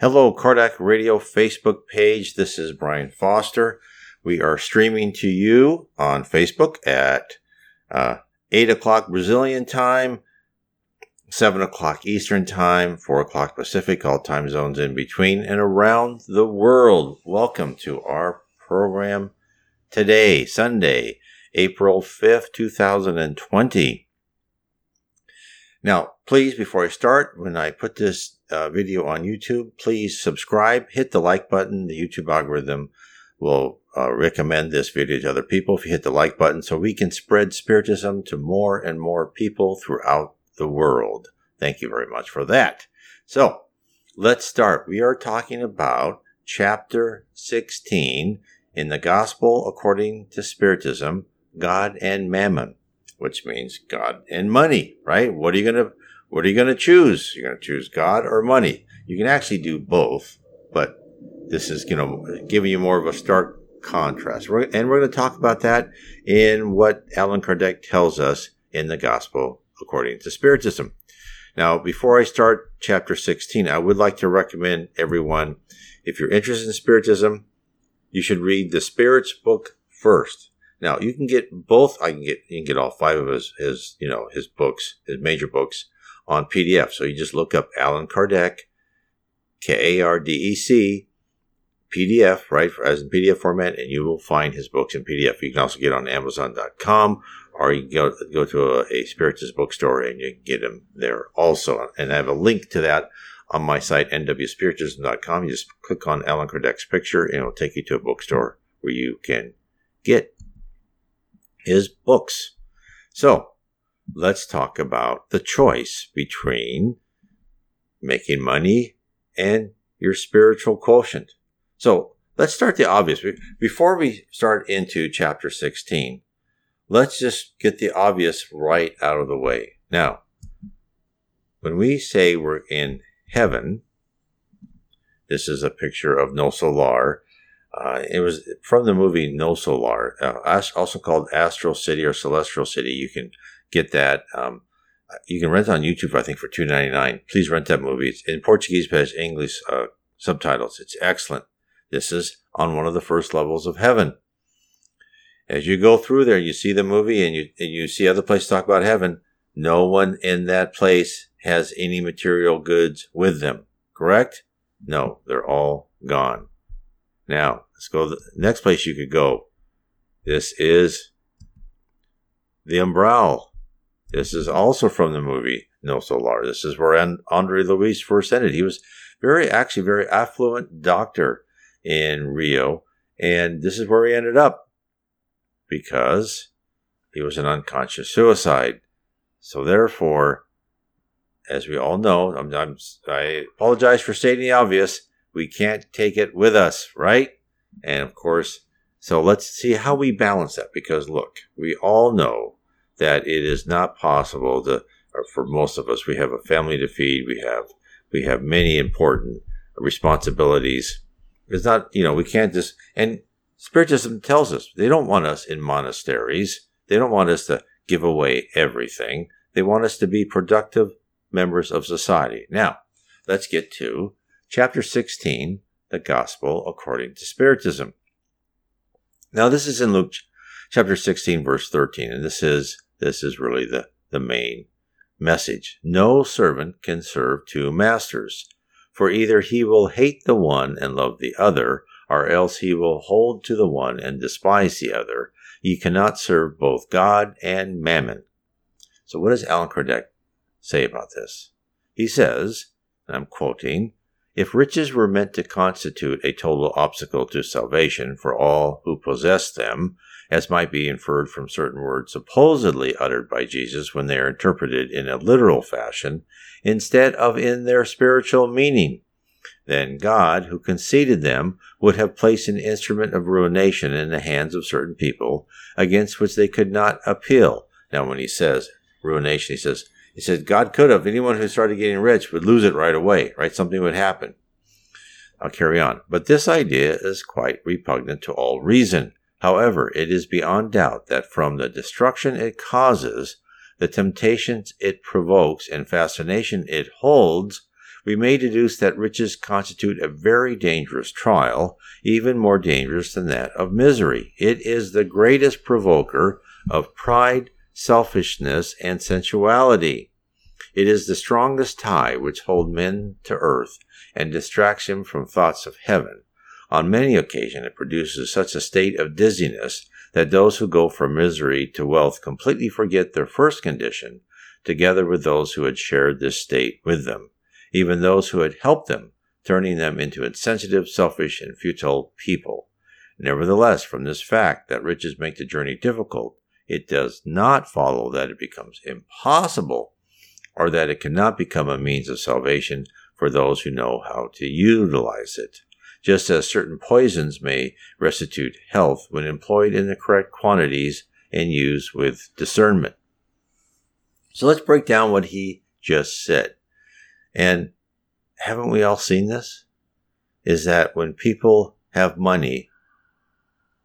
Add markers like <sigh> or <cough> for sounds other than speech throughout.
Hello, Kardec Radio Facebook page. This is Brian Foster. We are streaming to you on Facebook at uh, 8 o'clock Brazilian time, 7 o'clock Eastern time, 4 o'clock Pacific, all time zones in between, and around the world. Welcome to our program today, Sunday, April 5th, 2020. Now, please, before I start, when I put this uh, video on YouTube, please subscribe, hit the like button. The YouTube algorithm will uh, recommend this video to other people if you hit the like button so we can spread Spiritism to more and more people throughout the world. Thank you very much for that. So, let's start. We are talking about chapter 16 in the Gospel according to Spiritism, God and Mammon which means God and money, right? What are you going to, what are you going to choose? You're going to choose God or money. You can actually do both, but this is, you know, giving you more of a stark contrast. And we're going to talk about that in what Allan Kardec tells us in the Gospel according to Spiritism. Now, before I start chapter 16, I would like to recommend everyone, if you're interested in Spiritism, you should read the Spirits book first. Now you can get both. I can get you can get all five of his his you know his books, his major books on PDF. So you just look up Allan Kardec, K A R D E C, PDF, right, as in PDF format, and you will find his books in PDF. You can also get on Amazon.com, or you can go go to a, a Spiritist bookstore and you can get them there also. And I have a link to that on my site nwspiritism.com. You just click on Allan Kardec's picture, and it'll take you to a bookstore where you can get his books. So let's talk about the choice between making money and your spiritual quotient. So let's start the obvious. Before we start into chapter 16, let's just get the obvious right out of the way. Now, when we say we're in heaven, this is a picture of Nosso Lar uh, it was from the movie Nosso Lar, uh, also called Astral City or Celestial City. You can get that. Um, you can rent on YouTube, I think, for two ninety nine. Please rent that movie. It's in Portuguese, but has English uh, subtitles. It's excellent. This is on one of the first levels of heaven. As you go through there, you see the movie, and you and you see other places talk about heaven. No one in that place has any material goods with them. Correct? No, they're all gone. Now, let's go the next place you could go. This is the Umbral. This is also from the movie Nosso Lar. This is where Andre Luis first ended. He was very, actually, very affluent doctor in Rio, and this is where he ended up because he was an unconscious suicide. So therefore, as we all know, I'm, I'm, i apologize for stating the obvious we can't take it with us, right? And of course, so let's see how we balance that because look, we all know that it is not possible to, for most of us, we have a family to feed, we have, we have many important responsibilities. It's not, you know, we can't just, and Spiritism tells us they don't want us in monasteries. They don't want us to give away everything. They want us to be productive members of society. Now, let's get to chapter 16, the Gospel according to Spiritism. Now, this is in Luke chapter 16, verse 13, and this is, this is really the, the main message. No servant can serve two masters, for either he will hate the one and love the other, or else he will hold to the one and despise the other. Ye cannot serve both God and mammon. So, what does Allan Kardec say about this? He says, and I'm quoting, if riches were meant to constitute a total obstacle to salvation for all who possess them, as might be inferred from certain words supposedly uttered by Jesus when they are interpreted in a literal fashion, instead of in their spiritual meaning, then God, who conceded them, would have placed an instrument of ruination in the hands of certain people against which they could not appeal. Now, when he says ruination, he says he said God could have. Anyone who started getting rich would lose it right away, right? Something would happen. I'll carry on. But this idea is quite repugnant to all reason. However, it is beyond doubt that from the destruction it causes, the temptations it provokes, and fascination it holds, we may deduce that riches constitute a very dangerous trial, even more dangerous than that of misery. It is the greatest provoker of pride, selfishness, and sensuality. It is the strongest tie which holds men to earth and distracts him from thoughts of heaven. On many occasions it produces such a state of dizziness that those who go from misery to wealth completely forget their first condition, together with those who had shared this state with them, even those who had helped them, turning them into insensitive, selfish, and futile people. Nevertheless, from this fact that riches make the journey difficult, it does not follow that it becomes impossible or that it cannot become a means of salvation for those who know how to utilize it just as certain poisons may restitute health when employed in the correct quantities and used with discernment. So let's break down what he just said. And haven't we all seen this? Is that when people have money,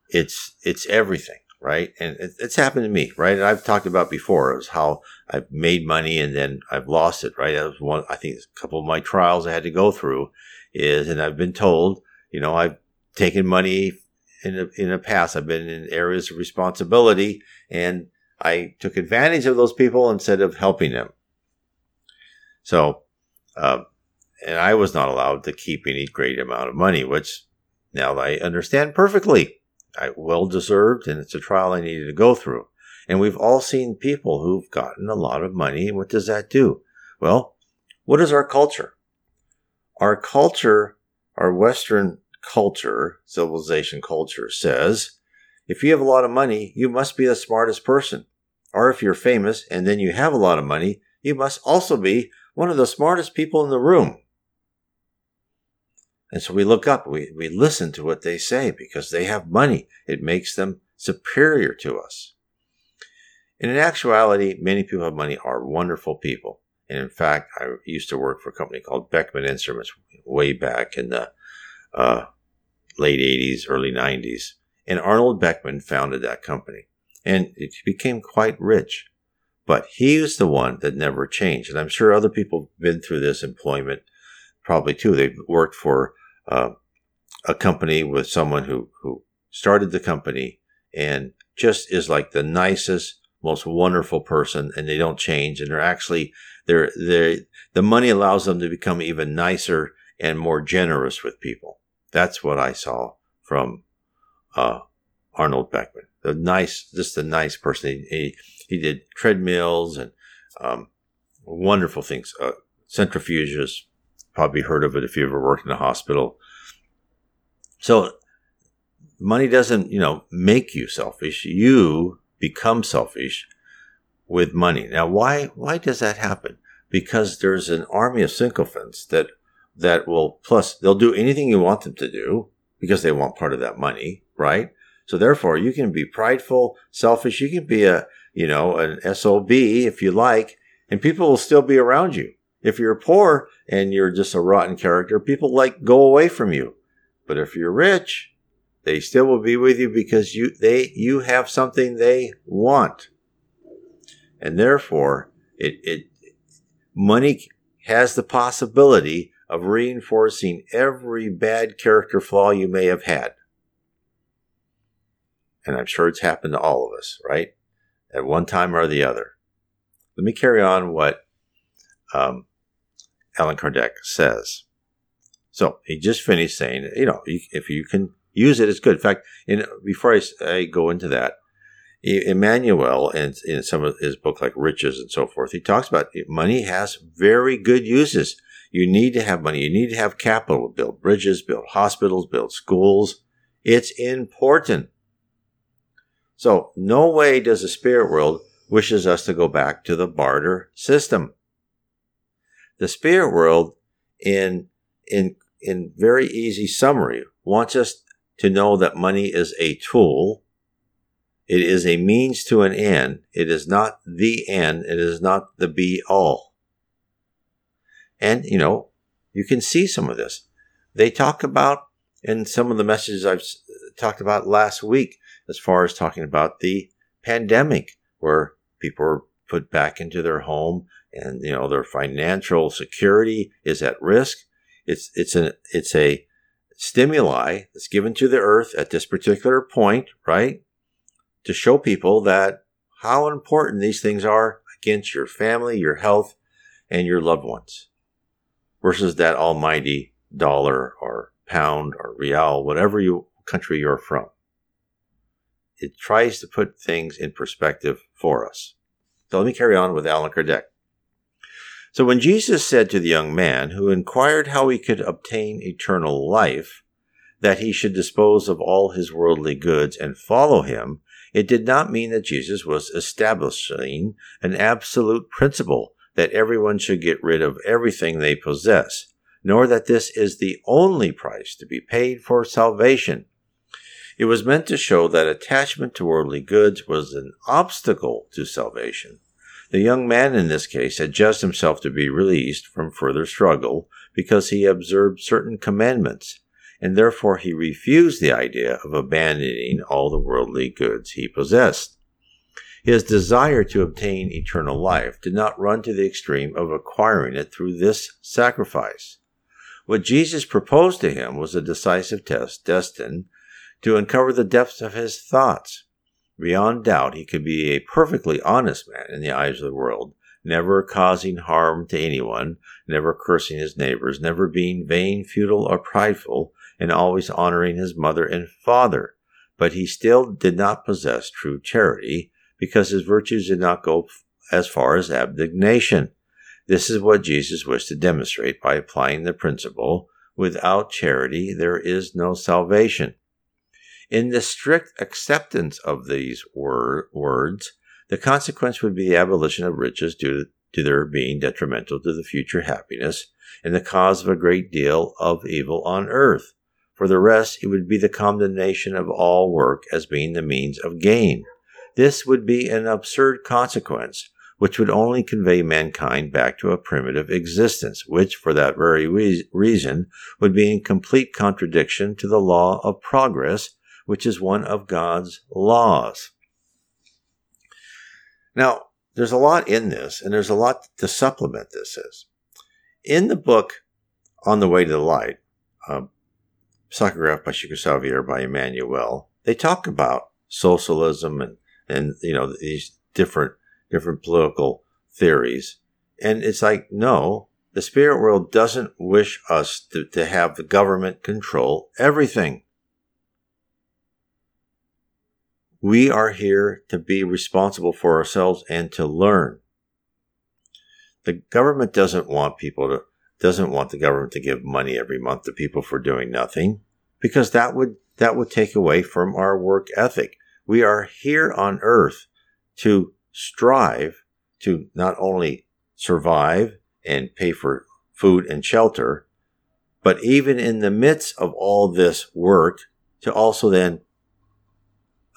it's, it's everything, right? And it's happened to me, right? And I've talked about before is how I've made money and then I've lost it, right? That was one, I think a couple of my trials I had to go through is, and I've been told you know, I've taken money in the, in the past. I've been in areas of responsibility and I took advantage of those people instead of helping them. So, uh, and I was not allowed to keep any great amount of money, which now I understand perfectly. I well deserved, and it's a trial I needed to go through. And we've all seen people who've gotten a lot of money. What does that do? Well, what is our culture? Our culture, our Western culture, civilization culture, says if you have a lot of money, you must be the smartest person. Or if you're famous and then you have a lot of money, you must also be one of the smartest people in the room. And so we look up, we, we listen to what they say because they have money. It makes them superior to us. And in actuality, many people have money are wonderful people. And in fact, I used to work for a company called Beckman Instruments way back in the uh, late 80s, early 90s. And Arnold Beckman founded that company. And it became quite rich. But he was the one that never changed. And I'm sure other people have been through this employment probably too. They've worked for uh, a company with someone who, who started the company and just is like the nicest, most wonderful person and they don't change. And they're actually, they're, they're, the money allows them to become even nicer and more generous with people. That's what I saw from uh, Arnold Beckman. The nice, just a nice person. He, he, he did treadmills and um, wonderful things. Uh, centrifuges, probably heard of it if you ever worked in a hospital. So money doesn't, you know, make you selfish. You become selfish with money. Now, why why does that happen? Because there's an army of sycophants that that will, plus, they'll do anything you want them to do because they want part of that money, right? So therefore, you can be prideful, selfish. You can be a, you know, an SOB if you like, and people will still be around you. If you're poor and you're just a rotten character, people like go away from you. But if you're rich, they still will be with you because you, they, you have something they want. And therefore, it, it, money has the possibility of reinforcing every bad character flaw you may have had. And I'm sure it's happened to all of us, right? At one time or the other. Let me carry on what um, Allan Kardec says. So he just finished saying, you know, if you can use it, it's good. In fact, in, before I, I go into that, Emmanuel, in, in some of his book like Riches and so forth, he talks about money has very good uses. You need to have money. You need to have capital, to build bridges, build hospitals, build schools. It's important. So no way does the spirit world wishes us to go back to the barter system. The spirit world in, in, in very easy summary wants us to know that money is a tool. It is a means to an end. It is not the end. It is not the be all. And, you know, you can see some of this. They talk about, in some of the messages I've talked about last week, as far as talking about the pandemic, where people are put back into their home and you know their financial security is at risk. It's it's an it's a stimuli that's given to the earth at this particular point, right? To show people that how important these things are against your family, your health, and your loved ones versus that almighty dollar or pound or real, whatever you country you're from. It tries to put things in perspective for us. So let me carry on with Allan Kardec. So when Jesus said to the young man who inquired how he could obtain eternal life, that he should dispose of all his worldly goods and follow him, it did not mean that Jesus was establishing an absolute principle that everyone should get rid of everything they possess, nor that this is the only price to be paid for salvation. It was meant to show that attachment to worldly goods was an obstacle to salvation. The young man in this case had judged himself to be released from further struggle because he observed certain commandments, and therefore he refused the idea of abandoning all the worldly goods he possessed. His desire to obtain eternal life did not run to the extreme of acquiring it through this sacrifice. What Jesus proposed to him was a decisive test destined to uncover the depths of his thoughts. Beyond doubt, he could be a perfectly honest man in the eyes of the world, never causing harm to anyone, never cursing his neighbors, never being vain, futile, or prideful, and always honoring his mother and father. But he still did not possess true charity, because his virtues did not go as far as abnegation. This is what Jesus wished to demonstrate by applying the principle without charity there is no salvation. In the strict acceptance of these wor- words, the consequence would be the abolition of riches due to their being detrimental to the future happiness and the cause of a great deal of evil on earth. For the rest, it would be the condemnation of all work as being the means of gain. This would be an absurd consequence, which would only convey mankind back to a primitive existence, which, for that very re- reason, would be in complete contradiction to the law of progress, which is one of God's laws. Now, there's a lot in this, and there's a lot to supplement this is. In the book On the Way to the Light, uh, psychographed by Chico Xavier by Emmanuel, they talk about socialism and and you know these different different political theories. And it's like no the spirit world doesn't wish us to, to have the government control everything. We are here to be responsible for ourselves and to learn. The government doesn't want people to doesn't want the government to give money every month to people for doing nothing because that would that would take away from our work ethic we are here on earth to strive to not only survive and pay for food and shelter, but even in the midst of all this work, to also then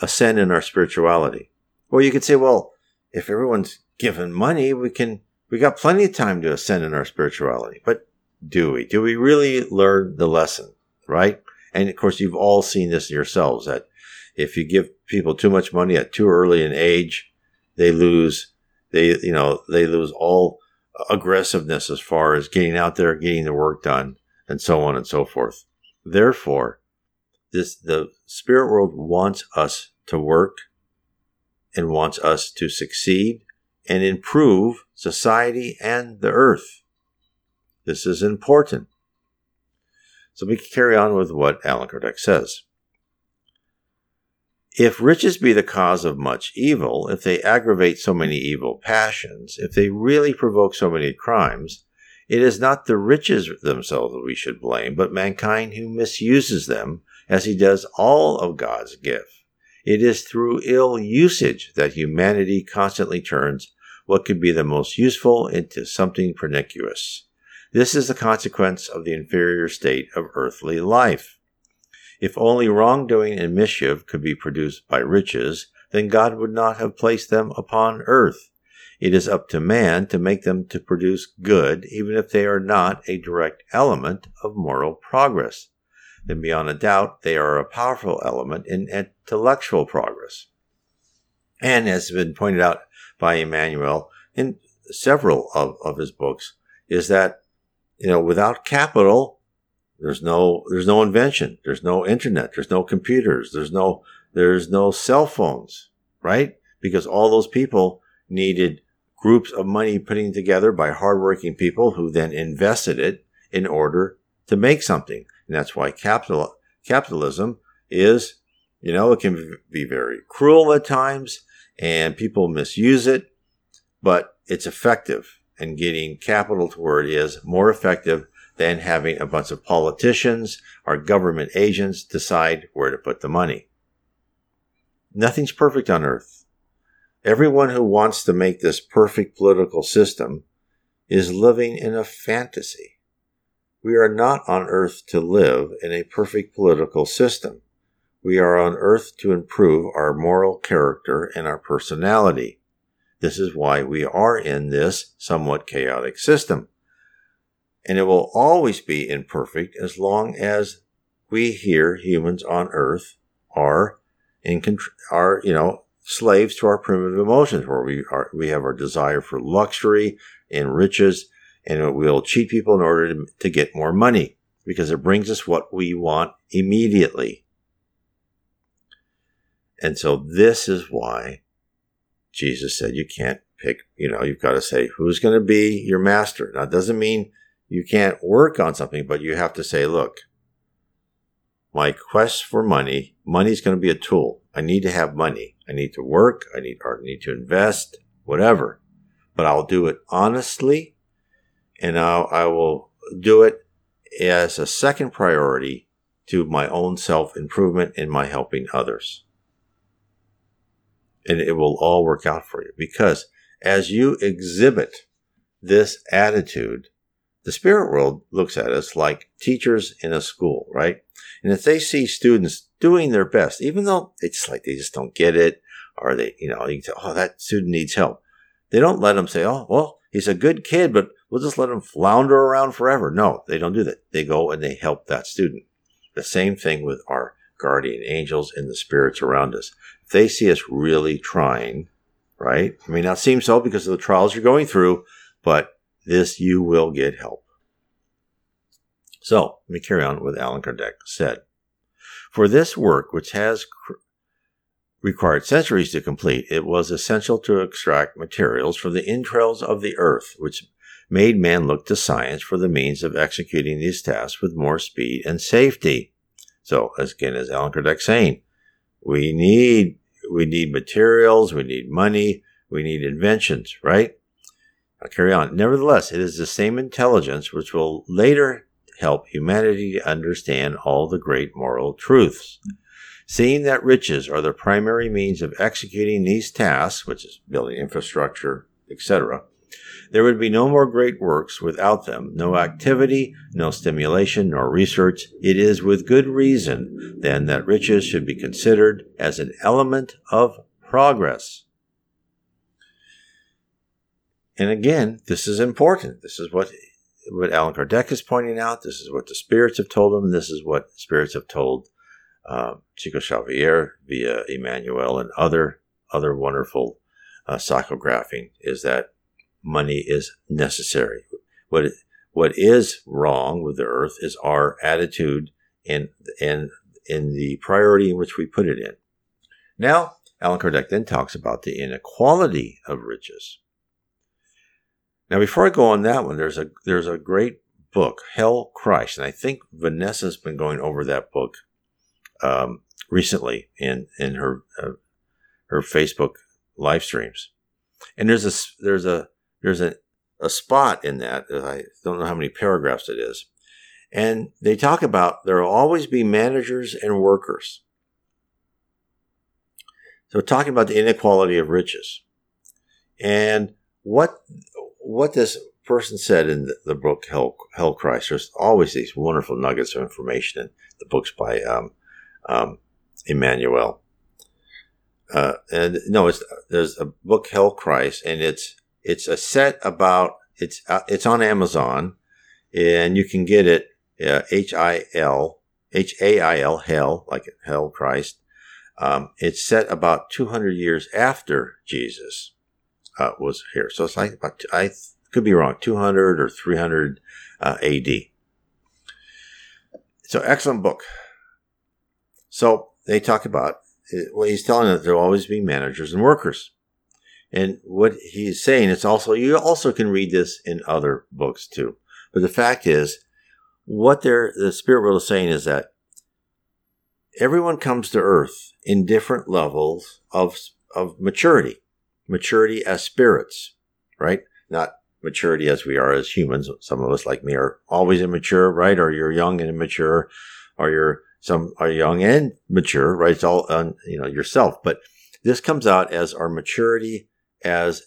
ascend in our spirituality. Well, you could say, well, if everyone's given money, we can, we got plenty of time to ascend in our spirituality. But do we? Do we really learn the lesson? Right? And of course, you've all seen this yourselves that if you give people too much money at too early an age, they lose they you know they lose all aggressiveness as far as getting out there, getting the work done, and so on and so forth. Therefore, this the spirit world wants us to work and wants us to succeed and improve society and the earth. This is important. So we can carry on with what Allan Kardec says. If riches be the cause of much evil, if they aggravate so many evil passions, if they really provoke so many crimes, it is not the riches themselves that we should blame, but mankind who misuses them, as he does all of God's gift. It is through ill usage that humanity constantly turns what could be the most useful into something pernicious. This is the consequence of the inferior state of earthly life. If only wrongdoing and mischief could be produced by riches, then God would not have placed them upon earth. It is up to man to make them to produce good, even if they are not a direct element of moral progress. Then, beyond a doubt, they are a powerful element in intellectual progress. And as has been pointed out by Emmanuel, in several of, of his books is that, you know, without capital, there's no, there's no invention. There's no internet. There's no computers. There's no, there's no cell phones, right? Because all those people needed groups of money putting together by hardworking people who then invested it in order to make something. And that's why capital, capitalism is, you know, it can be very cruel at times and people misuse it, but it's effective and getting capital to where it is more effective than having a bunch of politicians or government agents decide where to put the money. Nothing's perfect on earth. Everyone who wants to make this perfect political system is living in a fantasy. We are not on earth to live in a perfect political system. We are on earth to improve our moral character and our personality. This is why we are in this somewhat chaotic system. And it will always be imperfect as long as we here, humans on earth, are in are, you know, slaves to our primitive emotions where we are, we have our desire for luxury and riches and we'll cheat people in order to, to get more money because it brings us what we want immediately. And so this is why Jesus said you can't pick, you know, you've got to say who's going to be your master. Now, it doesn't mean you can't work on something, but you have to say, look, my quest for money, money is going to be a tool. I need to have money. I need to work. I need, or need to invest, whatever. But I'll do it honestly and I'll, I will do it as a second priority to my own self improvement and my helping others. And it will all work out for you because as you exhibit this attitude, the spirit world looks at us like teachers in a school, right? And if they see students doing their best, even though it's like they just don't get it, or they, you know, you can tell, oh, that student needs help. They don't let them say, oh, well, he's a good kid, but we'll just let him flounder around forever. No, they don't do that. They go and they help that student. The same thing with our guardian angels and the spirits around us. If they see us really trying, right? It may not seem so because of the trials you're going through, but this you will get help. So let me carry on with Allan Kardec said. For this work, which has required centuries to complete, it was essential to extract materials from the entrails of the earth, which made man look to science for the means of executing these tasks with more speed and safety. So, as again, as Allan Kardec saying, we need we need materials, we need money, we need inventions, right? I'll carry on. Nevertheless, it is the same intelligence which will later help humanity to understand all the great moral truths. Seeing that riches are the primary means of executing these tasks, which is building infrastructure, etc., there would be no more great works without them, no activity, no stimulation, nor research. It is with good reason, then, that riches should be considered as an element of progress. And again, this is important. This is what, what Allan Kardec is pointing out. This is what the spirits have told him. This is what spirits have told uh, Chico Xavier via Emmanuel and other other wonderful uh, psychographing is that money is necessary. What what is wrong with the earth is our attitude and and in the priority in which we put it in. Now, Allan Kardec then talks about the inequality of riches. Now, before I go on that one, there's a there's a great book, Hail Christ, and I think Vanessa's been going over that book um, recently in in her uh, her Facebook live streams. And there's a there's a there's a, a spot in that. I don't know how many paragraphs it is. And they talk about there will always be managers and workers. So talking about the inequality of riches. And what what this person said in the, book Hell, Hail Christ, there's always these wonderful nuggets of information in the books by um, um, Emmanuel. Uh, and no, it's there's a book Hail Christ, and it's it's a set about it's uh, it's on Amazon, and you can get it uh, H I L H A I L Hell like Hail Christ. Um, it's set about 200 years after Jesus. Uh, was here. So it's like about, I could be wrong, 200 or 300 uh, AD. So excellent book. So they talk about, well, he's telling that there'll always be managers and workers. And what he's saying, it's also, you also can read this in other books too. But the fact is, what they're, the spirit world is saying is that everyone comes to earth in different levels of, of maturity. Maturity as spirits, right? Not maturity as we are as humans. Some of us, like me, are always immature, right? Or you're young and immature, or you're some are young and mature, right? It's all on you know yourself. But this comes out as our maturity, as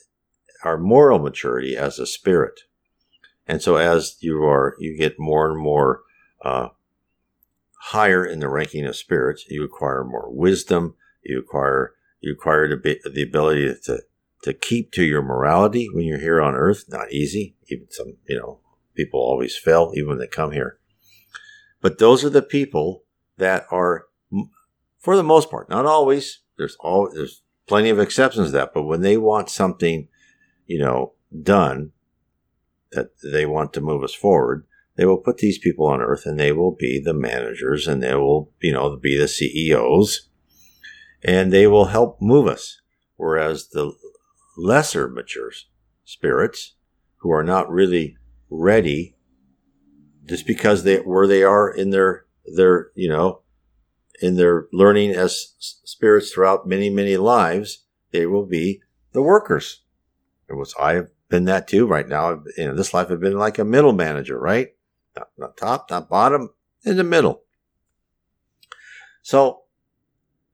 our moral maturity as a spirit. And so, as you are, you get more and more uh, higher in the ranking of spirits. You acquire more wisdom. You acquire you acquire the, the ability to to keep to your morality when you're here on earth. Not easy. Even some, you know, people always fail, even when they come here. But those are the people that are, for the most part, not always. There's all there's plenty of exceptions to that. But when they want something, you know, done that they want to move us forward, they will put these people on earth and they will be the managers and they will, you know, be the CEOs and they will help move us. Whereas the lesser mature spirits who are not really ready just because they where they are in their their you know in their learning as spirits throughout many many lives they will be the workers. It was i've been that too right now. In this life i've been like a middle manager right? Not, not top not bottom in the middle. So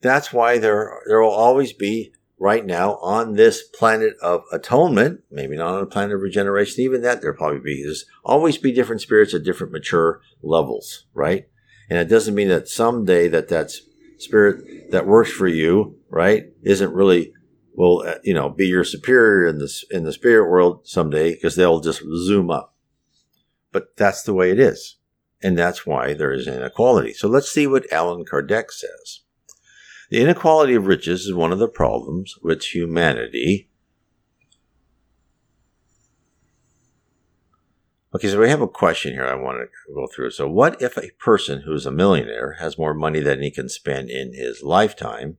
that's why there there will always be right now on this planet of atonement, maybe not on a planet of regeneration, even that there'll probably be, there's always be different spirits at different mature levels, right? And it doesn't mean that someday that that spirit that works for you, right, isn't really will uh, you know be your superior in this in the spirit world someday because they'll just zoom up. But that's the way it is, and that's why there is inequality. So let's see what Allan Kardec says. The inequality of riches is one of the problems which humanity. Okay, so we have a question here I want to go through. So, what if a person who is a millionaire has more money than he can spend in his lifetime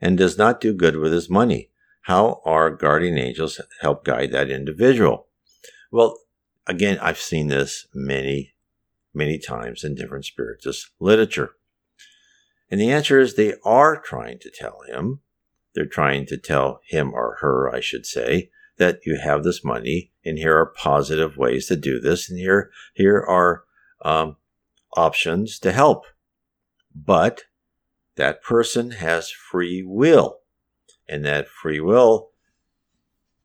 and does not do good with his money? How are guardian angels help guide that individual? Well, again, I've seen this many, many times in different spiritist literature. And the answer is they are trying to tell him, they're trying to tell him or her, I should say, that you have this money and here are positive ways to do this and here, here are um, options to help. But that person has free will. And that free will,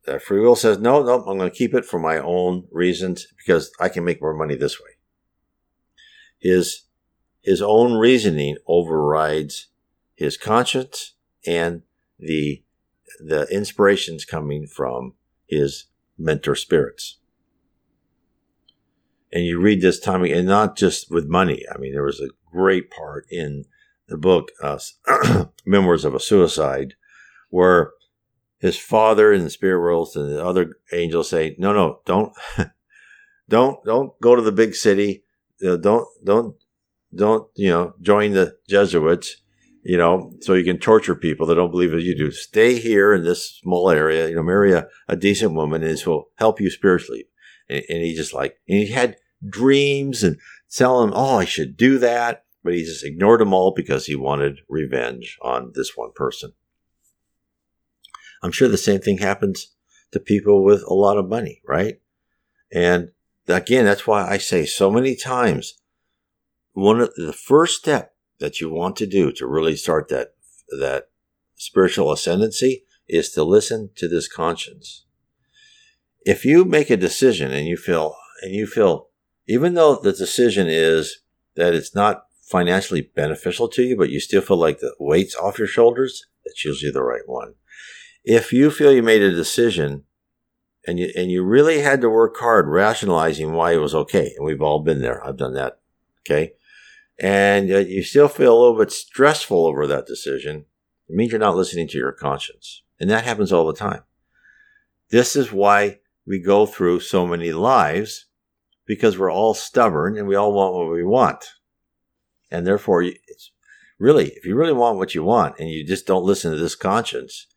that free will says, no, no, I'm going to keep it for my own reasons because I can make more money this way. His his own reasoning overrides his conscience and the the inspirations coming from his mentor spirits. And you read this time, and not just with money. I mean, there was a great part in the book, uh, <clears throat> Memoirs of a Suicide, where his father in the spirit world and the other angels say, "No, no, don't, <laughs> don't, don't go to the big city. don't, don't don't, you know, join the Jesuits, you know, so you can torture people that don't believe as you do. Stay here in this small area, you know, marry a, a decent woman and this will help you spiritually. And, and he just like, and he had dreams and tell him, oh, I should do that. But he just ignored them all because he wanted revenge on this one person. I'm sure the same thing happens to people with a lot of money, right? And again, that's why I say so many times one of the first step that you want to do to really start that that spiritual ascendancy is to listen to this conscience. If you make a decision and you feel and you feel even though the decision is that it's not financially beneficial to you, but you still feel like the weight's off your shoulders, that's usually the right one. If you feel you made a decision and you and you really had to work hard rationalizing why it was okay, and we've all been there. I've done that. Okay and you still feel a little bit stressful over that decision, it means you're not listening to your conscience. And that happens all the time. This is why we go through so many lives because we're all stubborn and we all want what we want. And therefore, it's really, if you really want what you want and you just don't listen to this conscience,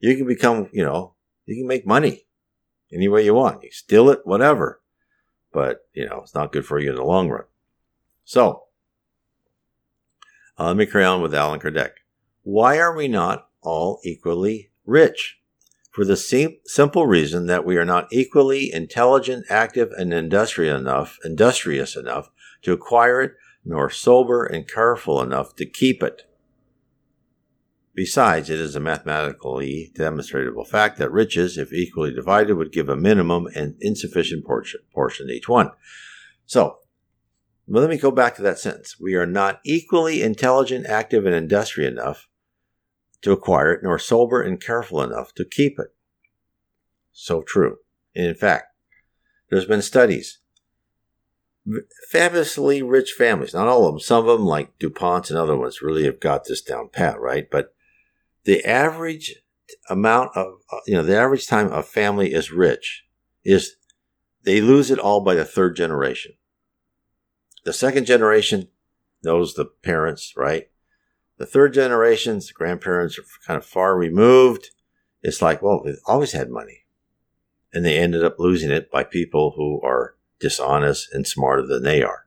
you can become, you know, you can make money any way you want. You steal it, whatever. But, you know, it's not good for you in the long run. So, uh, let me carry on with Allan Kardec. Why are we not all equally rich? For the sim- simple reason that we are not equally intelligent, active, and industrious enough, industrious enough to acquire it, nor sober and careful enough to keep it. Besides, it is a mathematically demonstrable fact that riches, if equally divided, would give a minimum and insufficient portion, portion to each one. So, well, let me go back to that sentence. We are not equally intelligent, active, and industrious enough to acquire it, nor sober and careful enough to keep it. So true. And in fact, there's been studies. Fabulously rich families, not all of them, some of them, like DuPont's and other ones, really have got this down pat, right? But the average amount of, uh, you know, the average time a family is rich is they lose it all by the third generation. The second generation knows the parents, right? The third generations, grandparents are kind of far removed. It's like, well, they always had money. And they ended up losing it by people who are dishonest and smarter than they are.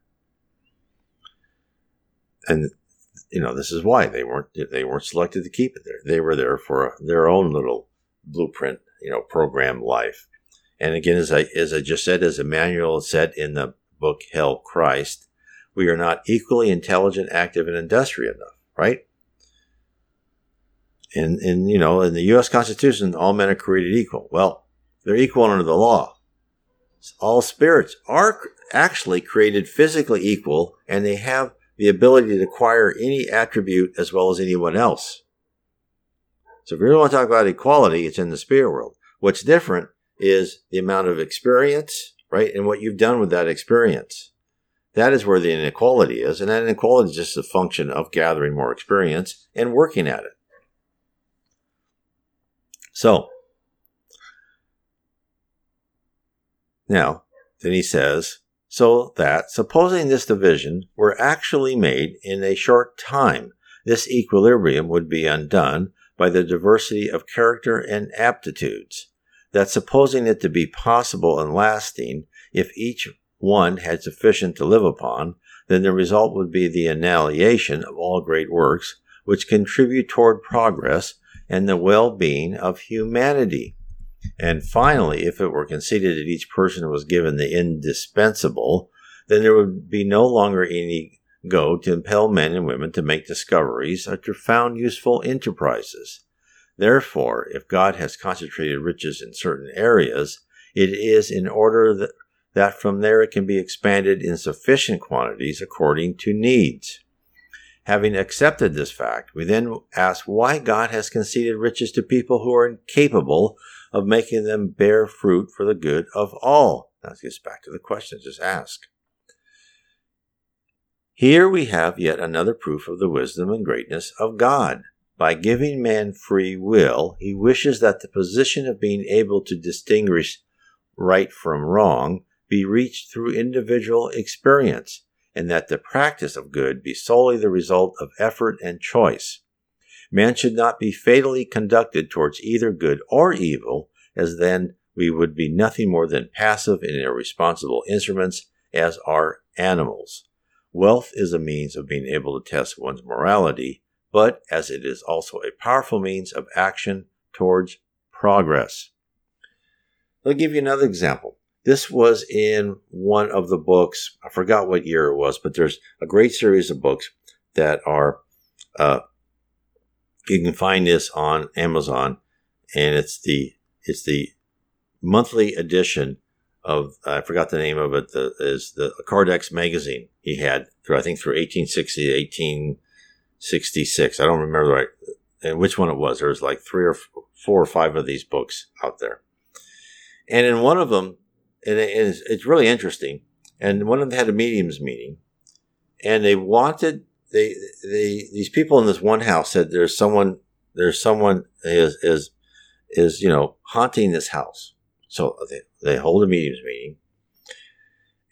And you know, this is why they weren't they weren't selected to keep it there. They were there for their own little blueprint, you know, program life. And again, as I as I just said, as Emmanuel said in the book Hail Christ, we are not equally intelligent, active, and industrious enough, right? And, in you know, in the U.S. Constitution, all men are created equal. Well, they're equal under the law. All spirits are actually created physically equal, and they have the ability to acquire any attribute as well as anyone else. So if you really want to talk about equality, it's in the spirit world. What's different is the amount of experience, right? And what you've done with that experience. That is where the inequality is. And that inequality is just a function of gathering more experience and working at it. So, now, then he says, so that, supposing this division were actually made in a short time, this equilibrium would be undone by the diversity of character and aptitudes. That supposing it to be possible and lasting, if each one had sufficient to live upon, then the result would be the annihilation of all great works which contribute toward progress and the well-being of humanity. And finally, if it were conceded that each person was given the indispensable, then there would be no longer any go to impel men and women to make discoveries or to found useful enterprises. Therefore, if God has concentrated riches in certain areas, it is in order that, from there it can be expanded in sufficient quantities according to needs. Having accepted this fact, we then ask why God has conceded riches to people who are incapable of making them bear fruit for the good of all. Now, this gets back to the question just asked. Here we have yet another proof of the wisdom and greatness of God. By giving man free will, he wishes that the position of being able to distinguish right from wrong be reached through individual experience, and that the practice of good be solely the result of effort and choice. Man should not be fatally conducted towards either good or evil, as then we would be nothing more than passive and irresponsible instruments, as are animals. Wealth is a means of being able to test one's morality, but as it is also a powerful means of action towards progress. I'll give you another example. This was in one of the books. I forgot what year it was, but there's a great series of books that are uh, you can find this on Amazon, and it's the it's the monthly edition of I forgot the name of it. The is the Kardec's magazine he had through I think through 1860 to 1866. I don't remember right and which one it was. There was like three or four or five of these books out there, and in one of them, and it's, it's really interesting. And one of them had a mediums meeting, and they wanted they they these people in this one house said there's someone there's someone is is is, you know, haunting this house. So they, they hold a mediums meeting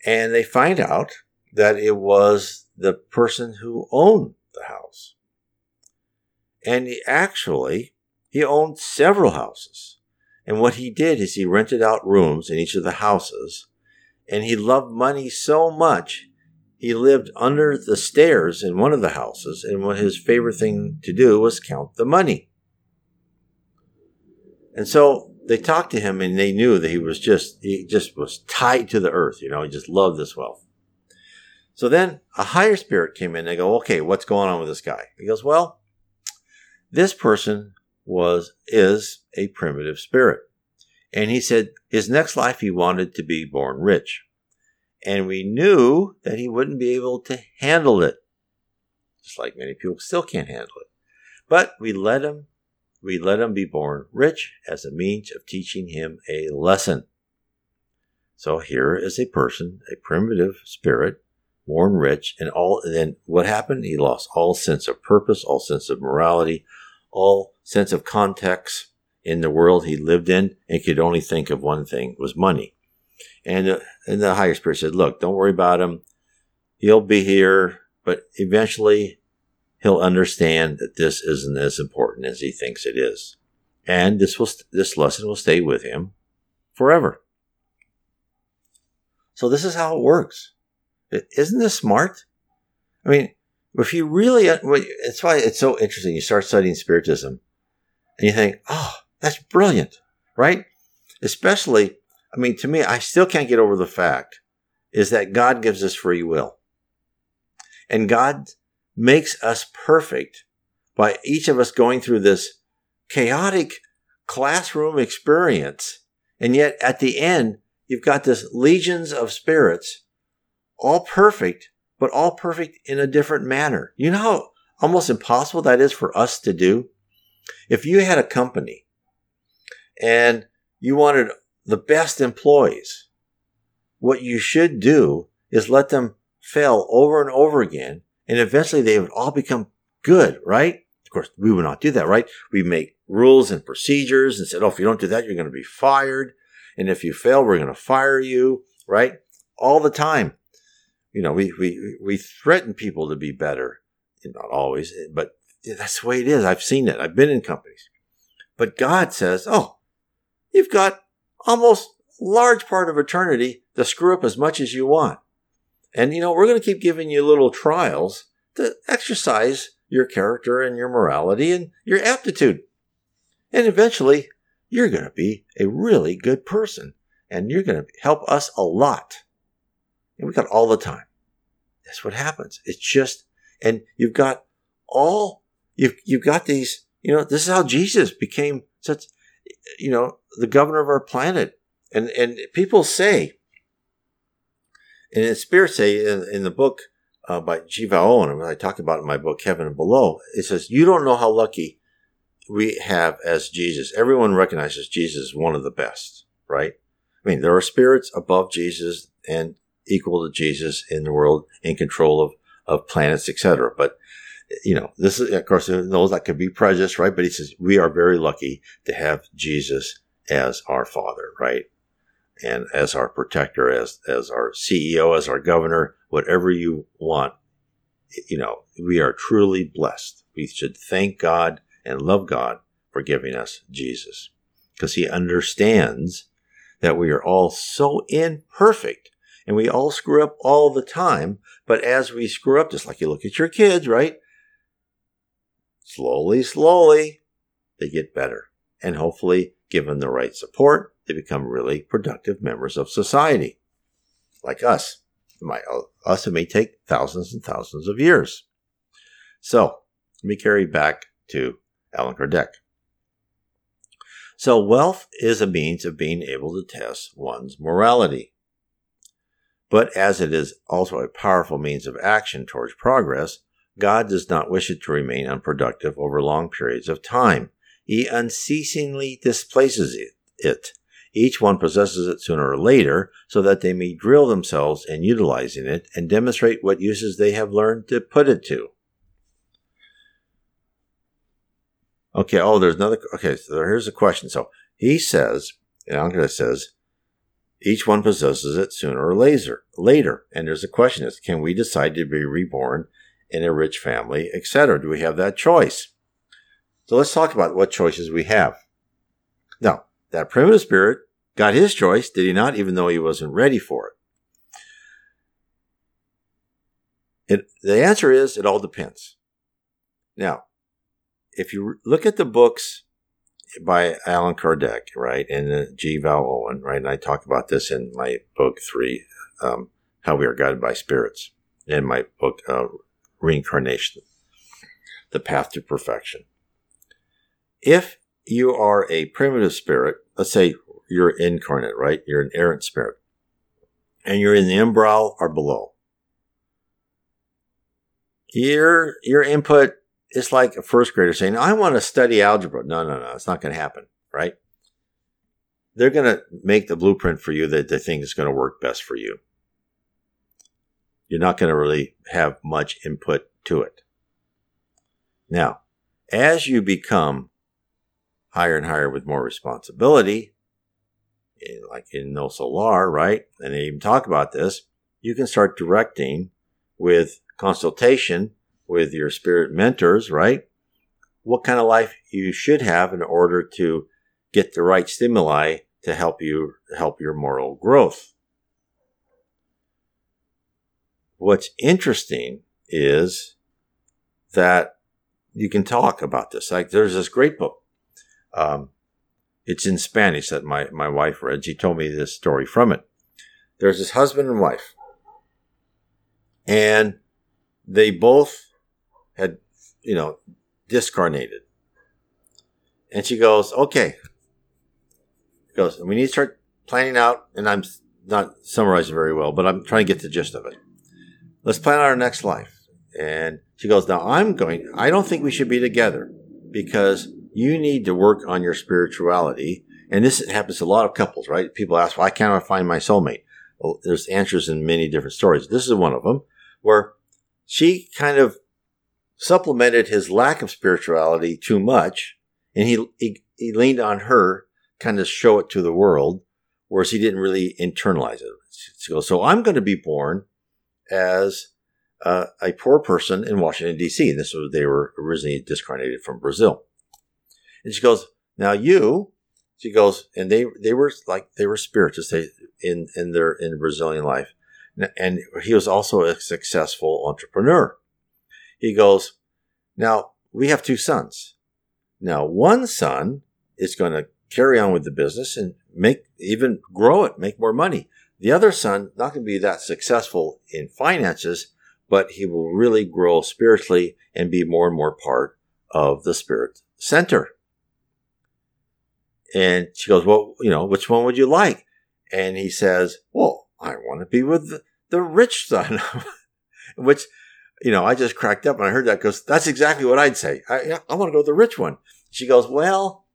and they find out that it was the person who owned the house. And he actually, he owned several houses. And what he did is he rented out rooms in each of the houses. And he loved money so much, he lived under the stairs in one of the houses. And what his favorite thing to do was count the money. And so they talked to him and they knew that he was just, he just was tied to the earth. You know, he just loved this wealth. So then a higher spirit came in. They go, okay, what's going on with this guy? He goes, well, this person was, is a primitive spirit. And he said his next life he wanted to be born rich. And we knew that he wouldn't be able to handle it. Just like many people still can't handle it. But we let him we let him be born rich as a means of teaching him a lesson. So here is a person, a primitive spirit, born rich, and all. And then what happened? He lost all sense of purpose, all sense of morality, all sense of context in the world he lived in, and could only think of one thing: was money. And, uh, and the higher spirit said, "Look, don't worry about him. He'll be here, but eventually he'll understand that this isn't as important as he thinks it is. And this will, this lesson will stay with him forever. So this is how it works. Isn't this smart? I mean, if you really, uh, it's why it's so interesting. You start studying Spiritism and you think, oh, that's brilliant, right? Especially, I mean, to me, I still can't get over the fact is that God gives us free will. And God makes us perfect by each of us going through this chaotic classroom experience. And yet at the end, you've got this legions of spirits, all perfect, but all perfect in a different manner. You know how almost impossible that is for us to do? If you had a company and you wanted the best employees, what you should do is let them fail over and over again and eventually they would all become good, right? Of course, we would not do that, right? We make rules and procedures and said, oh, if you don't do that, you're going to be fired. And if you fail, we're going to fire you, right? All the time. You know, we, we, we threaten people to be better. Not always, eh, but that's the way it is. I've seen it. I've been in companies. But God says, oh, you've got almost large part of eternity to screw up as much as you want. And, you know, we're going to keep giving you little trials to exercise your character and your morality and your aptitude. And eventually, you're going to be a really good person and you're going to help us a lot. And we got all the time. That's what happens. It's just, and you've got all, you've, you've got these, you know, this is how Jesus became such, you know, the governor of our planet. And, and people say, and in Spirit say in, in the book uh, by G. Vale Owen, and I talk about in my book, Heaven and Below, it says, You don't know how lucky we have as Jesus. Everyone recognizes Jesus as one of the best, right? I mean, there are spirits above Jesus and equal to Jesus in the world in control of, of planets, etc. But you know, this is, of course, knows that could be prejudice, right? But he says, we are very lucky to have Jesus as our father, right? and as our protector, as, as our CEO, as our governor, whatever you want. You know, we are truly blessed. We should thank God and love God for giving us Jesus because he understands that we are all so imperfect and we all screw up all the time. But as we screw up, just like you look at your kids, right? Slowly, slowly, they get better. And hopefully, given the right support, they become really productive members of society, like us. My, uh, us, it may take thousands and thousands of years. So, let me carry back to Allan Kardec. So, wealth is a means of being able to test one's morality. But as it is also a powerful means of action towards progress, God does not wish it to remain unproductive over long periods of time. He unceasingly displaces it each one possesses it sooner or later so that they may drill themselves in utilizing it and demonstrate what uses they have learned to put it to. Okay. Oh, there's another. Okay. So here's a question. So he says, and Alencar says, each one possesses it sooner or later. Later, and there's a question: Is can we decide to be reborn in a rich family, etc.? Do we have that choice? So let's talk about what choices we have. Now, that primitive spirit got his choice, did he not? Even though he wasn't ready for it. it the answer is it all depends. Now, if you look at the books by Allan Kardec, right, and G. Vale Owen, right, and I talk about this in my book three, um, How We Are Guided by Spirits, in my book uh, Reincarnation, The Path to Perfection. If you are a primitive spirit, let's say you're incarnate, right, you're an errant spirit, and you're in the umbral or below, your your input it's like a first grader saying, I want to study algebra. No, no, no, it's not going to happen, right? They're going to make the blueprint for you that they think is going to work best for you. You're not going to really have much input to it. Now, as you become higher and higher with more responsibility, eh, like in Nosso Lar, right? And they even talk about this, you can start directing with consultation with your spirit mentors, right? What kind of life you should have in order to get the right stimuli to help you help your moral growth. What's interesting is that you can talk about this. Like there's this great book. Um, it's in Spanish that my, my wife read. She told me this story from it. There's this husband and wife. And they both had, you know, discarnated. And she goes, okay. goes, we need to start planning out, and I'm not summarizing very well, but I'm trying to get the gist of it. Let's plan out our next life. And she goes, now I'm going, I don't think we should be together because you need to work on your spirituality. And this happens to a lot of couples, right? People ask, why can't I find my soulmate? Well, there's answers in many different stories. This is one of them where she kind of supplemented his lack of spirituality too much, and he, he, he leaned on her kind of show it to the world, whereas he didn't really internalize it. So, so I'm going to be born as uh, a poor person in Washington D.C. This was they were originally discarnated from Brazil. And she goes, "Now you," she goes, and they they were like they were spiritists they, in in their in Brazilian life, and he was also a successful entrepreneur. He goes, Now, we have two sons. Now, one son is going to carry on with the business and make, even grow it, make more money. The other son, not going to be that successful in finances, but he will really grow spiritually and be more and more part of the spirit center. And she goes, Well, you know, which one would you like? And he says, Well, I want to be with the, rich son, <laughs> which you know, I just cracked up when I heard that because that's exactly what I'd say. I, I want to go to the rich one. She goes, well,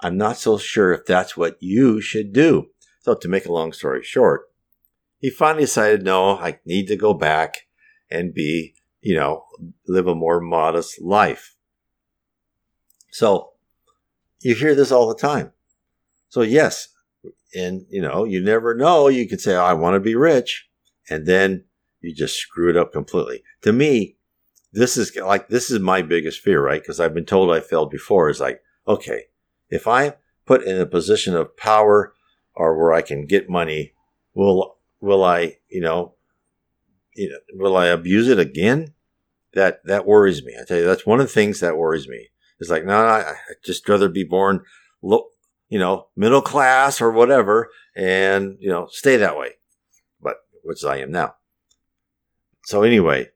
I'm not so sure if that's what you should do. So to make a long story short, he finally decided, no, I need to go back and be, you know, live a more modest life. So you hear this all the time. So yes, and you know, you never know. You could say, oh, I want to be rich. And then you just screw it up completely. To me, this is like, this is my biggest fear, right? Because I've been told I failed before. Is like, okay, if I put in a position of power or where I can get money, will, will I, you know, you know, will I abuse it again? That, that worries me. I tell you, that's one of the things that worries me. It's like, no, I, I just rather be born low, you know, middle class or whatever and, you know, stay that way. But, which I am now so anyway,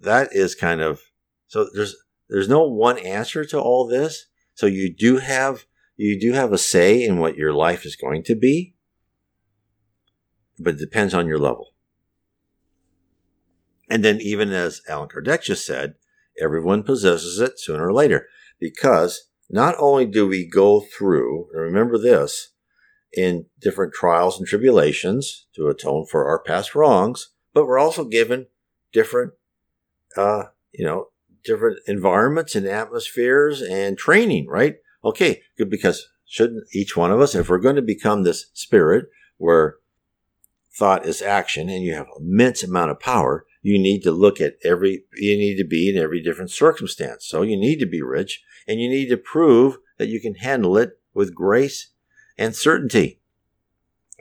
that is kind of so there's there's no one answer to all this. So you do have you do have a say in what your life is going to be, but it depends on your level. And then even as Allan Kardec just said, everyone possesses it sooner or later. Because not only do we go through, and remember this, in different trials and tribulations to atone for our past wrongs, but we're also given different, uh, you know, different environments and atmospheres and training, right? Okay, good because shouldn't each one of us, if we're going to become this spirit where thought is action and you have immense amount of power, you need to look at every, you need to be in every different circumstance. So you need to be rich and you need to prove that you can handle it with grace and certainty.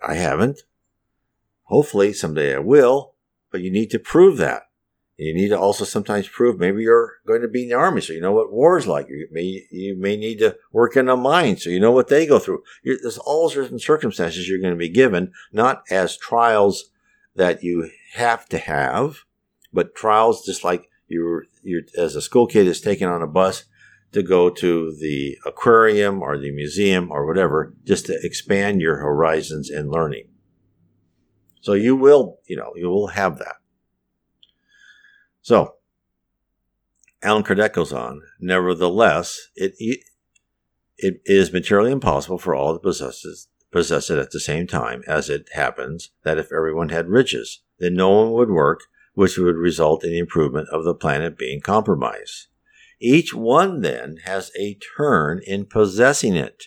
I haven't. Hopefully someday I will, but you need to prove that. You need to also sometimes prove maybe you're going to be in the army, so you know what war is like. You may you may need to work in a mine, so you know what they go through. You're, there's all certain circumstances you're going to be given, not as trials that you have to have, but trials just like you're you're as a school kid is taken on a bus to go to the aquarium or the museum or whatever, just to expand your horizons in learning. So you will, you know, you will have that. So, Allan Kardec goes on, nevertheless, it, it is materially impossible for all to possess possess it at the same time, as it happens that if everyone had riches, then no one would work, which would result in the improvement of the planet being compromised. Each one then has a turn in possessing it.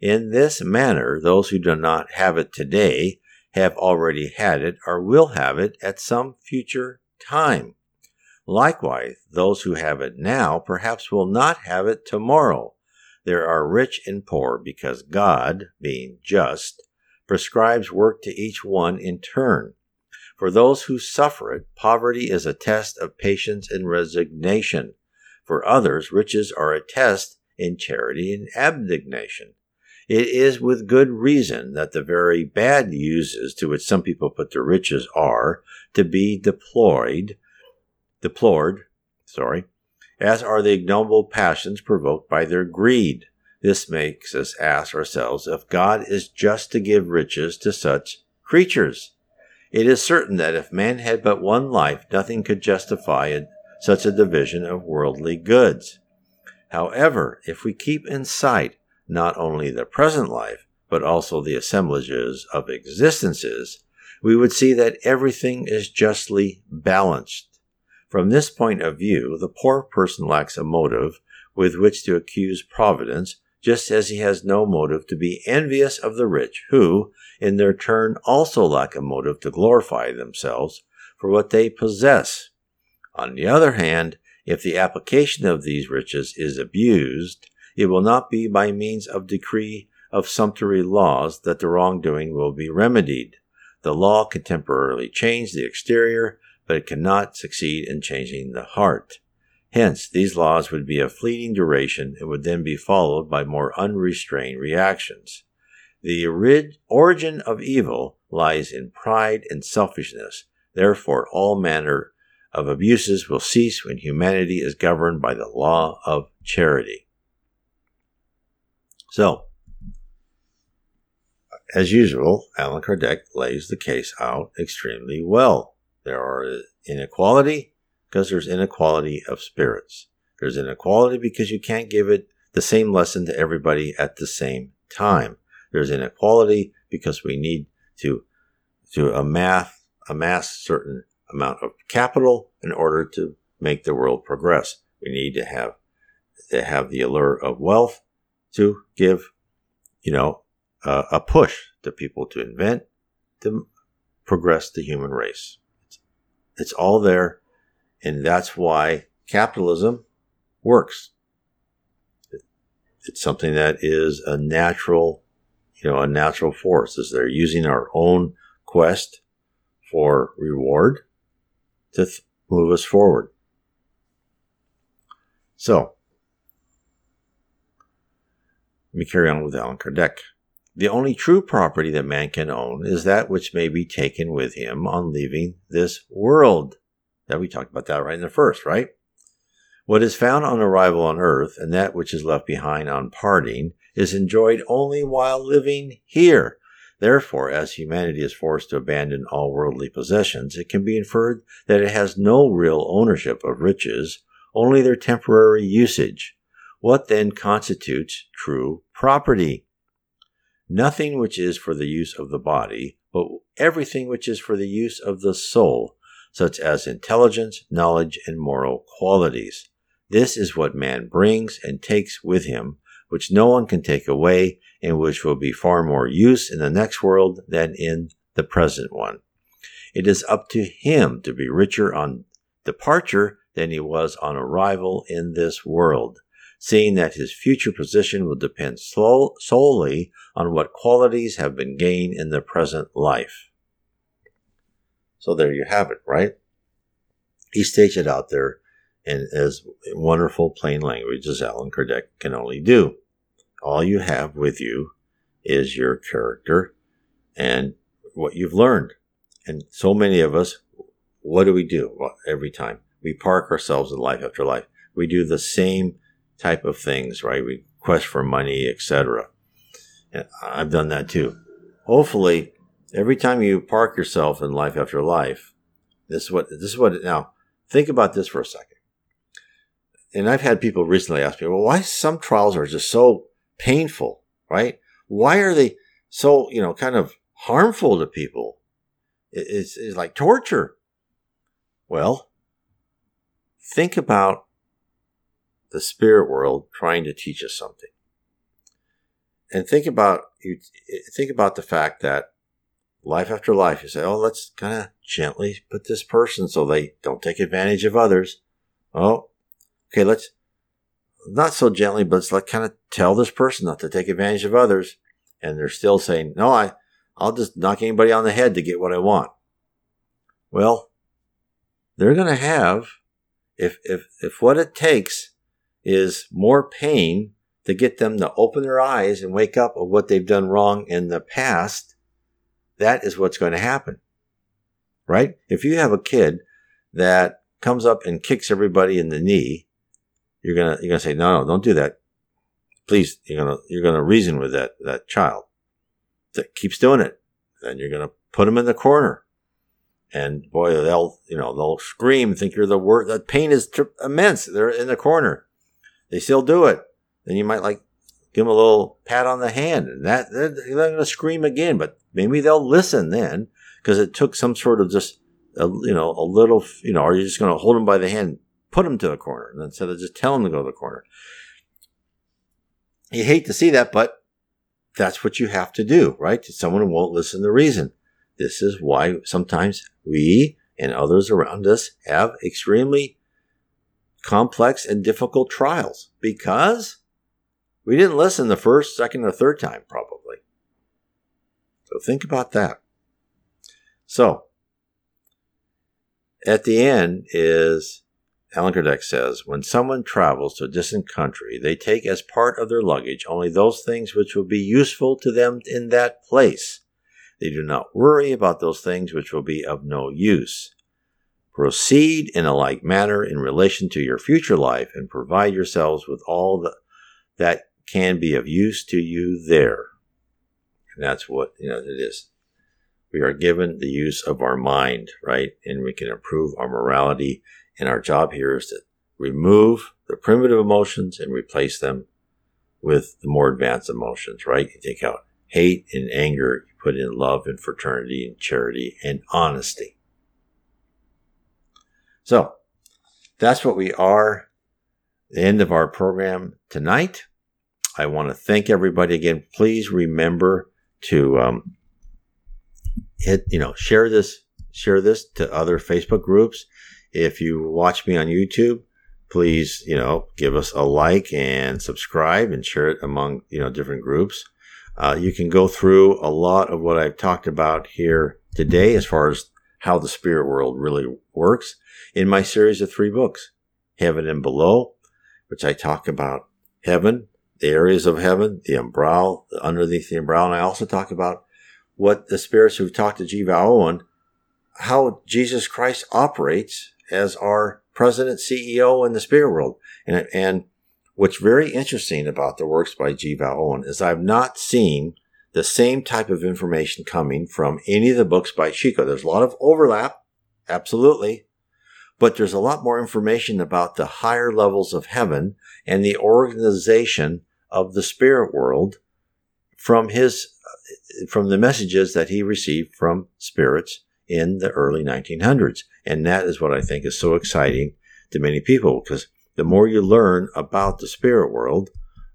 In this manner, those who do not have it today have already had it or will have it at some future time. Likewise, those who have it now perhaps will not have it tomorrow. There are rich and poor because God, being just, prescribes work to each one in turn. For those who suffer it, poverty is a test of patience and resignation. For others, riches are a test in charity and abnegation. It is with good reason that the very bad uses to which some people put their riches are to be deployed deplored, sorry, as are the ignoble passions provoked by their greed. This makes us ask ourselves if God is just to give riches to such creatures. It is certain that if man had but one life, nothing could justify such a division of worldly goods. However, if we keep in sight not only the present life, but also the assemblages of existences, we would see that everything is justly balanced. From this point of view, the poor person lacks a motive with which to accuse Providence, just as he has no motive to be envious of the rich, who, in their turn, also lack a motive to glorify themselves for what they possess. On the other hand, if the application of these riches is abused, it will not be by means of decree of sumptuary laws that the wrongdoing will be remedied. The law can temporarily change the exterior, but it cannot succeed in changing the heart. Hence, these laws would be of fleeting duration and would then be followed by more unrestrained reactions. The origin of evil lies in pride and selfishness. Therefore, all manner of abuses will cease when humanity is governed by the law of charity. So, as usual, Allan Kardec lays the case out extremely well. There are inequality because there's inequality of spirits. There's inequality because you can't give it the same lesson to everybody at the same time. There's inequality because we need to to amass amass a certain amount of capital in order to make the world progress. We need to have to have the allure of wealth to give, you know, a push to people to invent to progress the human race. It's all there. And that's why capitalism works. It's something that is a natural, you know, a natural force is they're using our own quest for reward to th- move us forward. So, let me carry on with Allan Kardec. The only true property that man can own is that which may be taken with him on leaving this world. That we talked about that right in the first, right? What is found on arrival on earth and that which is left behind on parting is enjoyed only while living here. Therefore, as humanity is forced to abandon all worldly possessions, it can be inferred that it has no real ownership of riches, only their temporary usage. What then constitutes true property? nothing which is for the use of the body, but everything which is for the use of the soul, such as intelligence, knowledge, and moral qualities. This is what man brings and takes with him, which no one can take away, and which will be far more use in the next world than in the present one. It is up to him to be richer on departure than he was on arrival in this world, seeing that his future position will depend solely on what qualities have been gained in the present life. So there you have it, right? He states it out there in as wonderful plain language as Allan Kardec can only do. All you have with you is your character and what you've learned. And so many of us, what do we do every time? We park ourselves in life after life. We do the same type of things, right? We quest for money, etc. I've done that too. Hopefully, every time you park yourself in life after life, this is what this is what now think about this for a second and I've had people recently ask me, well, why some trials are just so painful, right? Why are they so, you know, kind of harmful to people? It's, it's like torture. Well, think about the spirit world trying to teach us something. And think about you think about the fact that life after life, you say, oh, let's kind of gently put this person so they don't take advantage of others. Oh, okay, let's not so gently, but let's like kind of tell this person not to take advantage of others. And they're still saying, no, I, I'll just knock anybody on the head to get what I want. Well, they're going to have, if, if, if what it takes is more pain to get them to open their eyes and wake up of what they've done wrong in the past, that is what's going to happen. Right? If you have a kid that comes up and kicks everybody in the knee you're gonna you're gonna say no, no, don't do that. Please, you're gonna you're gonna reason with that that child that keeps doing it. Then you're gonna put them in the corner, and boy, they'll you know they'll scream, think you're the worst. That pain is immense. They're in the corner. They still do it. Then you might like give them a little pat on the hand, and that they're, they're gonna scream again. But maybe they'll listen then because it took some sort of just a, you know a little you know. Are you just gonna hold them by the hand? put them to the corner instead of just tell them to go to the corner. You hate to see that, but that's what you have to do, right? Someone won't listen to reason. This is why sometimes we and others around us have extremely complex and difficult trials because we didn't listen the first, second, or third time, probably. So think about that. So, at the end is Allan Kardec says, when someone travels to a distant country, they take as part of their luggage only those things which will be useful to them in that place. They do not worry about those things which will be of no use. Proceed in a like manner in relation to your future life and provide yourselves with all the, that can be of use to you there. And that's what, you know, it is. We are given the use of our mind, right? And we can improve our morality and our job here is to remove the primitive emotions and replace them with the more advanced emotions, right? You take out hate and anger, you put in love and fraternity and charity and honesty. So that's what we are. The end of our program tonight. I want to thank everybody again. Please remember to um, hit, you know, share this, share this to other Facebook groups. If you watch me on YouTube, please, you know, give us a like and subscribe and share it among, you know, different groups. Uh, you can go through a lot of what I've talked about here today as far as how the spirit world really works in my series of three books, Heaven and Below, which I talk about heaven, the areas of heaven, the umbral, underneath the umbral. And I also talk about what the spirits who've talked to G. Vale Owen, how Jesus Christ operates as our president, CEO in the spirit world. And, and what's very interesting about the works by G. Vale Owen is I've not seen the same type of information coming from any of the books by Chico. There's a lot of overlap, absolutely, but there's a lot more information about the higher levels of heaven and the organization of the spirit world from his uh, from the messages that he received from spirits in the early 1900s. And that is what I think is so exciting to many people because the more you learn about the spirit world,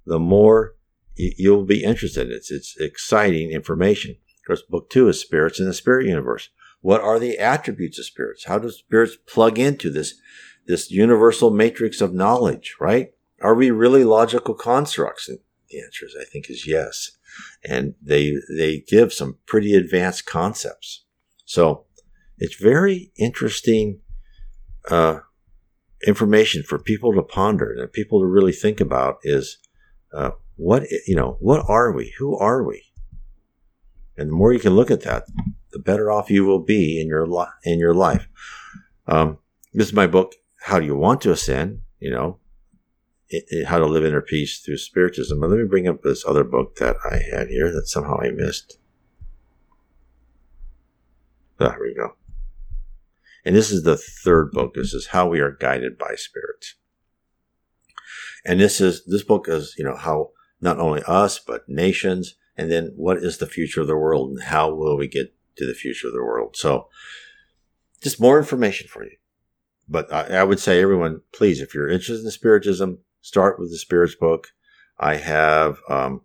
the more you'll be interested. It's it's exciting information. Of course, book two is spirits in the spirit universe. What are the attributes of spirits? How do spirits plug into this this universal matrix of knowledge? Right? Are we really logical constructs? And the answer is, I think, is yes. And they they give some pretty advanced concepts. So it's very interesting uh, information for people to ponder and people to really think about. Is uh, what you know what are we? Who are we? And the more you can look at that the better off you will be in your in your life. Um, this is my book how do you want to ascend? You know it, it, how to live inner peace through spiritism. But let me bring up this other book that i had here that somehow i missed. Ah, there we go. And this is the third book. This is how we are guided by spirits and this is this book is you know how not only us, but nations. And then what is the future of the world and how will we get to the future of the world? So just more information for you. But I, I would say everyone, please, if you're interested in Spiritism, start with the Spirits book. I have, um,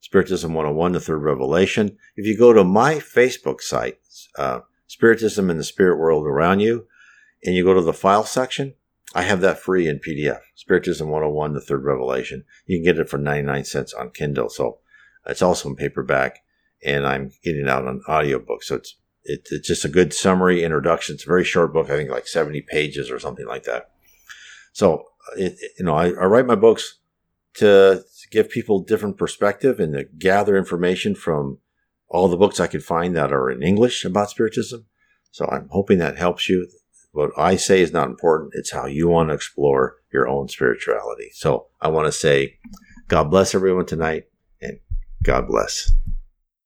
Spiritism 101, the third revelation. If you go to my Facebook site, uh, Spiritism and the Spirit World Around You, and you go to the file section, I have that free in PDF. Spiritism 101, the third revelation. You can get it for 99 cents on Kindle. So it's also in paperback and I'm getting out on audiobook. So it's, it, it's just a good summary introduction. It's a very short book. I think like 70 pages or something like that. So, it, you know, I, I write my books to, give people different perspective and to gather information from all the books I could find that are in English about Spiritism. So I'm hoping that helps you. What I say is not important. It's how you want to explore your own spirituality. So I want to say, God bless everyone tonight and God bless.